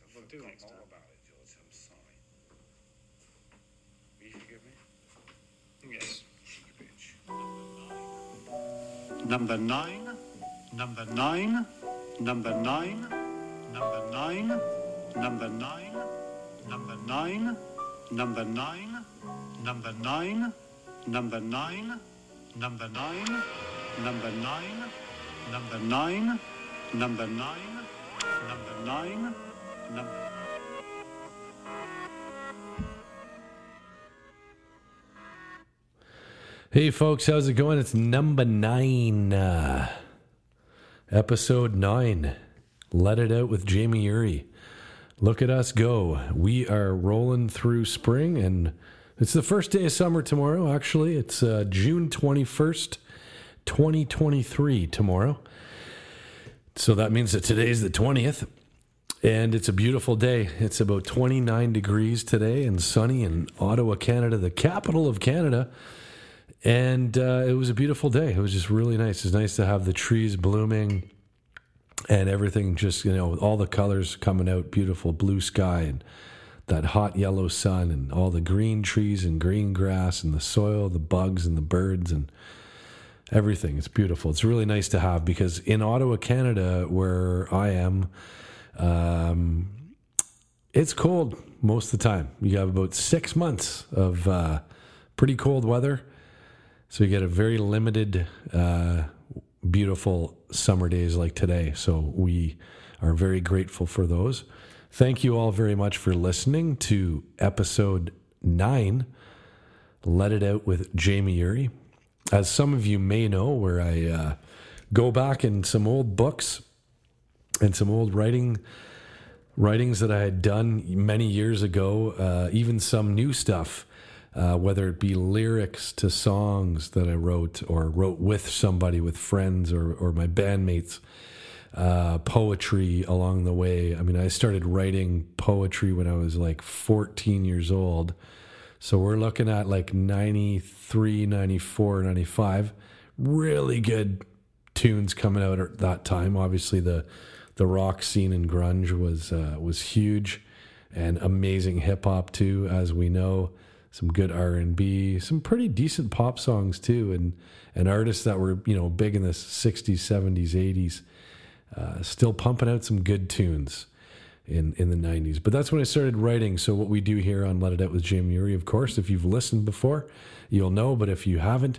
I We'll forgot do next all time. about it, George. I'm sorry. Will you forgive me? Yes. Cheeky bitch. Number nine, number nine, number nine, number nine, number nine, number nine, number nine, number nine, number nine, number nine, number nine, number nine, number nine, number nine, number. Hey, folks, how's it going? It's number nine, uh, episode nine. Let it out with Jamie Uri. Look at us go. We are rolling through spring, and it's the first day of summer tomorrow, actually. It's uh, June 21st, 2023, tomorrow. So that means that today's the 20th. And it's a beautiful day. It's about 29 degrees today and sunny in Ottawa, Canada, the capital of Canada and uh, it was a beautiful day. It was just really nice. It's nice to have the trees blooming and everything just you know all the colors coming out, beautiful blue sky and that hot yellow sun and all the green trees and green grass and the soil, the bugs and the birds and everything. It's beautiful. It's really nice to have because in Ottawa, Canada, where I am, um, it's cold most of the time. You have about six months of uh, pretty cold weather. So you get a very limited, uh, beautiful summer days like today. So we are very grateful for those. Thank you all very much for listening to episode nine, Let It Out with Jamie Uri. As some of you may know, where I uh, go back in some old books and some old writing writings that I had done many years ago, uh, even some new stuff uh, whether it be lyrics to songs that I wrote or wrote with somebody, with friends or, or my bandmates, uh, poetry along the way. I mean, I started writing poetry when I was like 14 years old. So we're looking at like 93, 94, 95. Really good tunes coming out at that time. Obviously, the the rock scene and grunge was uh, was huge, and amazing hip hop too, as we know some good R and B, some pretty decent pop songs too, and and artists that were you know big in the '60s, '70s, '80s, uh, still pumping out some good tunes in in the '90s. But that's when I started writing. So what we do here on Let It Out with Jim Uri, of course, if you've listened before, you'll know. But if you haven't,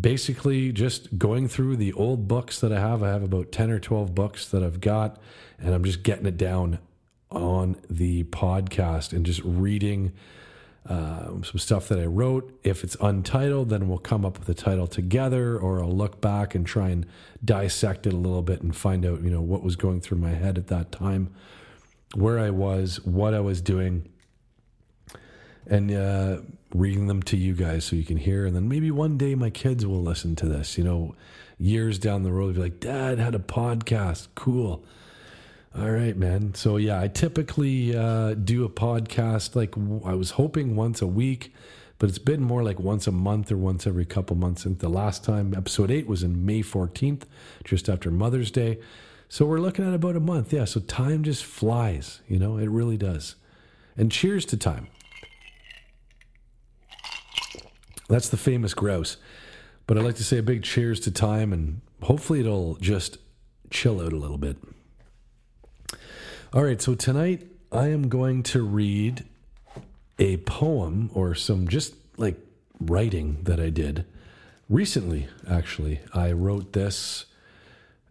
basically just going through the old books that I have. I have about ten or twelve books that I've got, and I'm just getting it down on the podcast and just reading um, some stuff that I wrote. If it's untitled, then we'll come up with a title together, or I'll look back and try and dissect it a little bit and find out, you know, what was going through my head at that time, where I was, what I was doing, and uh, reading them to you guys so you can hear. And then maybe one day my kids will listen to this, you know, years down the road, be like, Dad had a podcast. Cool. All right, man. So yeah, I typically uh, do a podcast like I was hoping once a week, but it's been more like once a month or once every couple months. And the last time, episode eight, was in May fourteenth, just after Mother's Day. So we're looking at about a month. Yeah. So time just flies. You know, it really does. And cheers to time. That's the famous grouse. But I'd like to say a big cheers to time, and hopefully it'll just chill out a little bit. All right, so tonight I am going to read a poem or some just like writing that I did recently, actually. I wrote this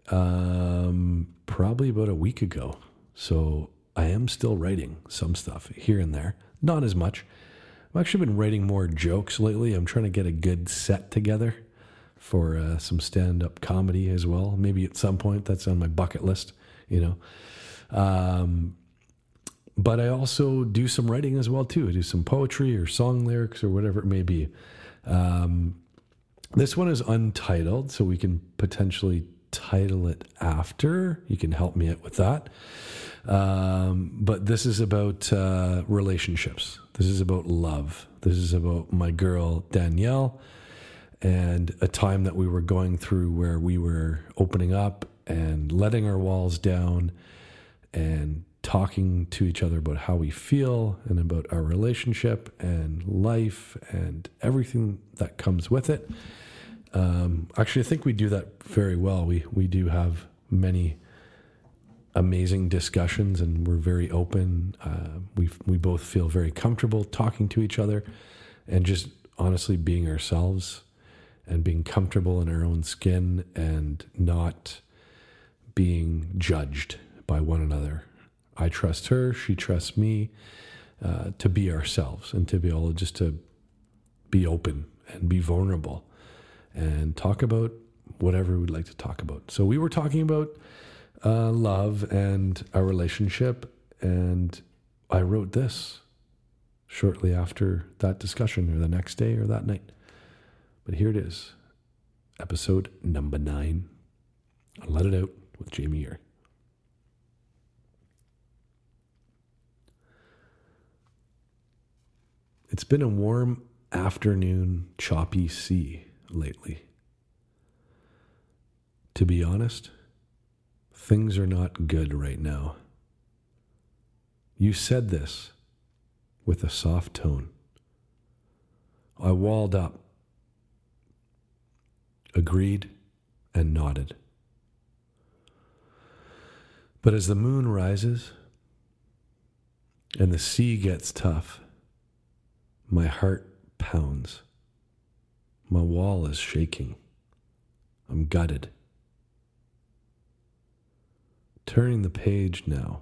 um, probably about a week ago. So I am still writing some stuff here and there, not as much. I've actually been writing more jokes lately. I'm trying to get a good set together for uh, some stand up comedy as well. Maybe at some point that's on my bucket list, you know. Um, but I also do some writing as well too. I do some poetry or song lyrics or whatever it may be. Um, this one is untitled, so we can potentially title it after. You can help me out with that. Um, but this is about uh, relationships. This is about love. This is about my girl Danielle and a time that we were going through where we were opening up and letting our walls down and talking to each other about how we feel and about our relationship and life and everything that comes with it. Um, actually, I think we do that very well. We we do have many amazing discussions, and we're very open. Uh, we we both feel very comfortable talking to each other, and just honestly being ourselves, and being comfortable in our own skin, and not being judged by one another. I trust her; she trusts me. Uh, to be ourselves and to be able just to be open and be vulnerable and talk about whatever we'd like to talk about. So we were talking about uh, love and our relationship, and I wrote this shortly after that discussion, or the next day, or that night. But here it is, episode number nine. I let it out with Jamie Uri. It's been a warm afternoon, choppy sea lately. To be honest, things are not good right now. You said this with a soft tone. I walled up, agreed, and nodded. But as the moon rises and the sea gets tough, my heart pounds. My wall is shaking. I'm gutted. Turning the page now,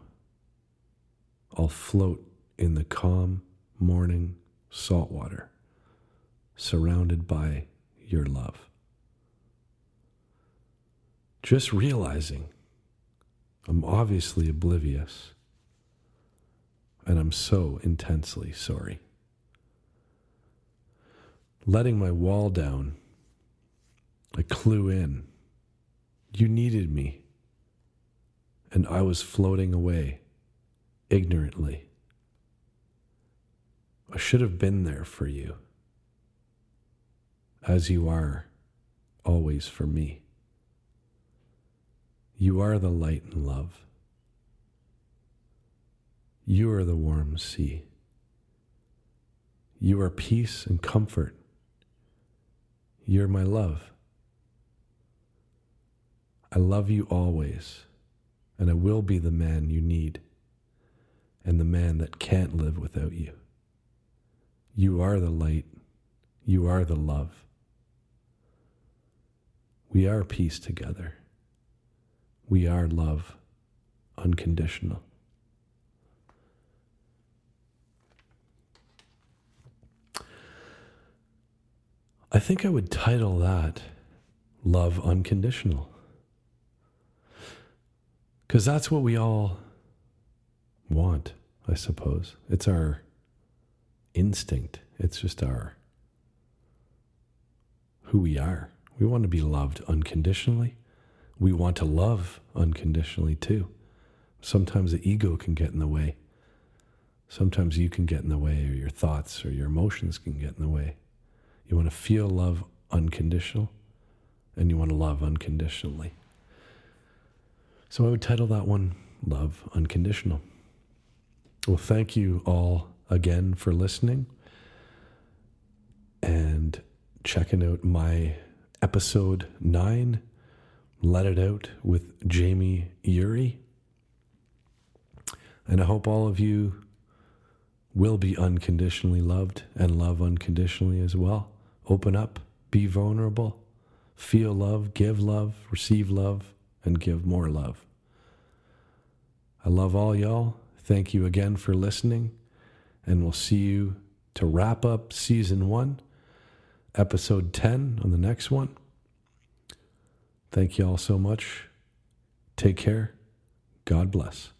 I'll float in the calm morning salt water, surrounded by your love. Just realizing I'm obviously oblivious, and I'm so intensely sorry letting my wall down. I clue in. You needed me. And I was floating away, ignorantly. I should have been there for you, as you are always for me. You are the light and love. You are the warm sea. You are peace and comfort you're my love. I love you always, and I will be the man you need and the man that can't live without you. You are the light. You are the love. We are peace together. We are love, unconditional. I think I would title that Love Unconditional. Because that's what we all want, I suppose. It's our instinct, it's just our who we are. We want to be loved unconditionally. We want to love unconditionally too. Sometimes the ego can get in the way. Sometimes you can get in the way, or your thoughts or your emotions can get in the way. You want to feel love unconditional, and you want to love unconditionally. So I would title that one Love Unconditional. Well, thank you all again for listening and checking out my episode nine, Let It Out with Jamie Uri. And I hope all of you will be unconditionally loved and love unconditionally as well open up, be vulnerable, feel love, give love, receive love, and give more love. I love all y'all. Thank you again for listening, and we'll see you to wrap up season one, episode 10 on the next one. Thank you all so much. Take care. God bless.